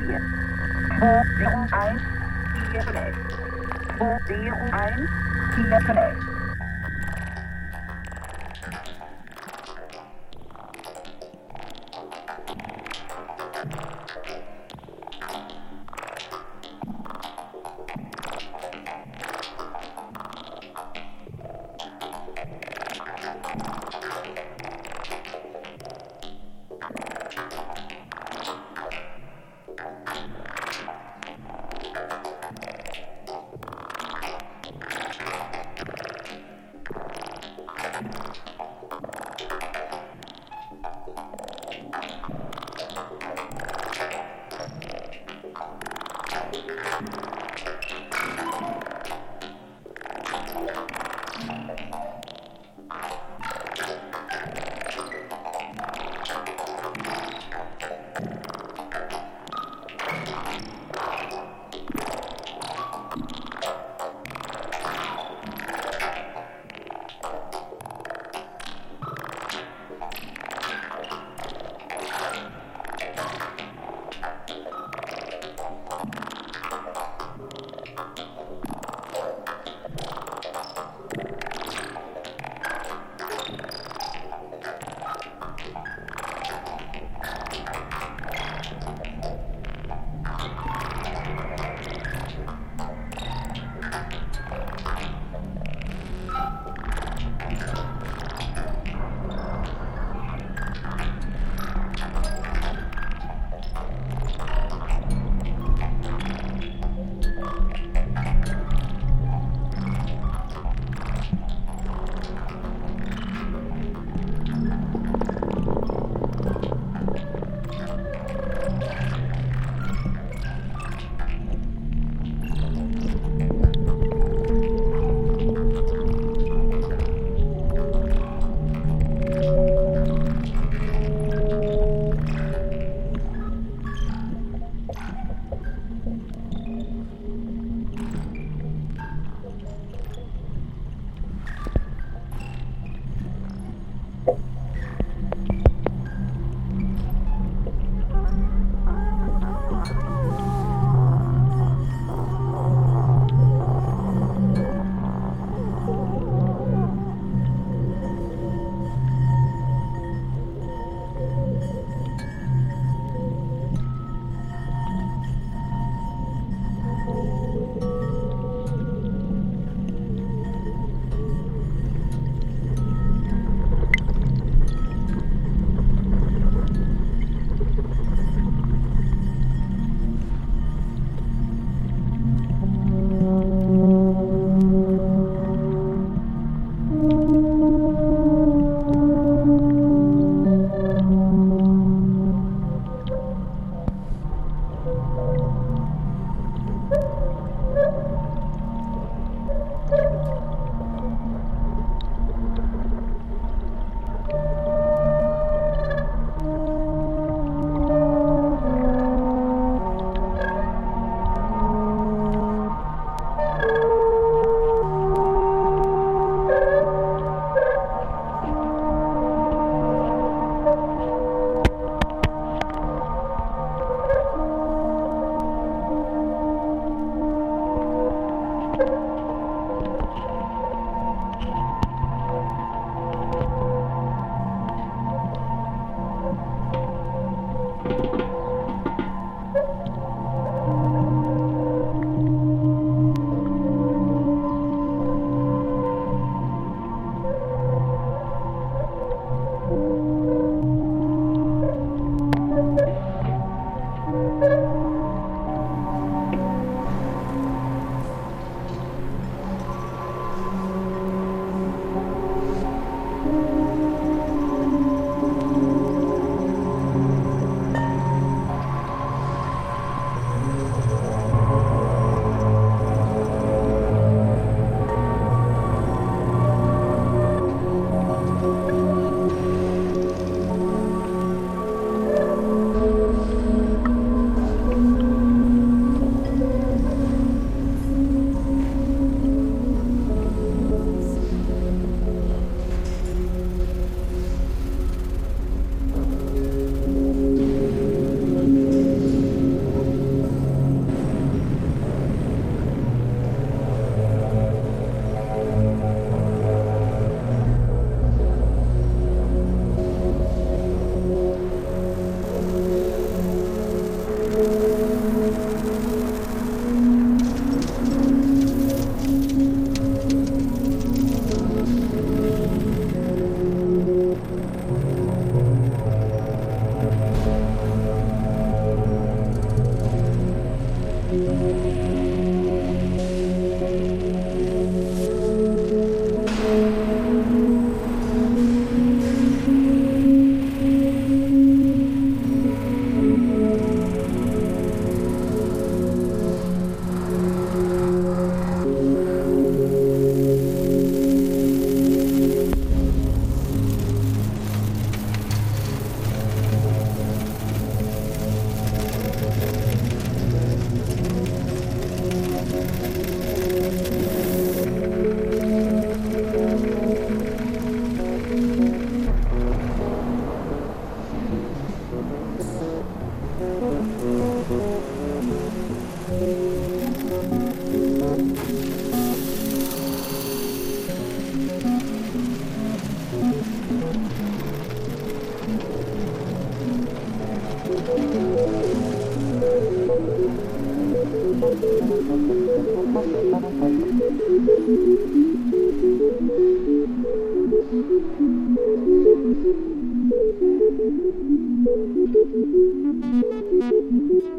vier. Zwei zero eins vier fünf zwei zero eins vier fünf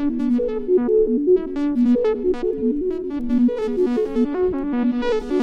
Thank you.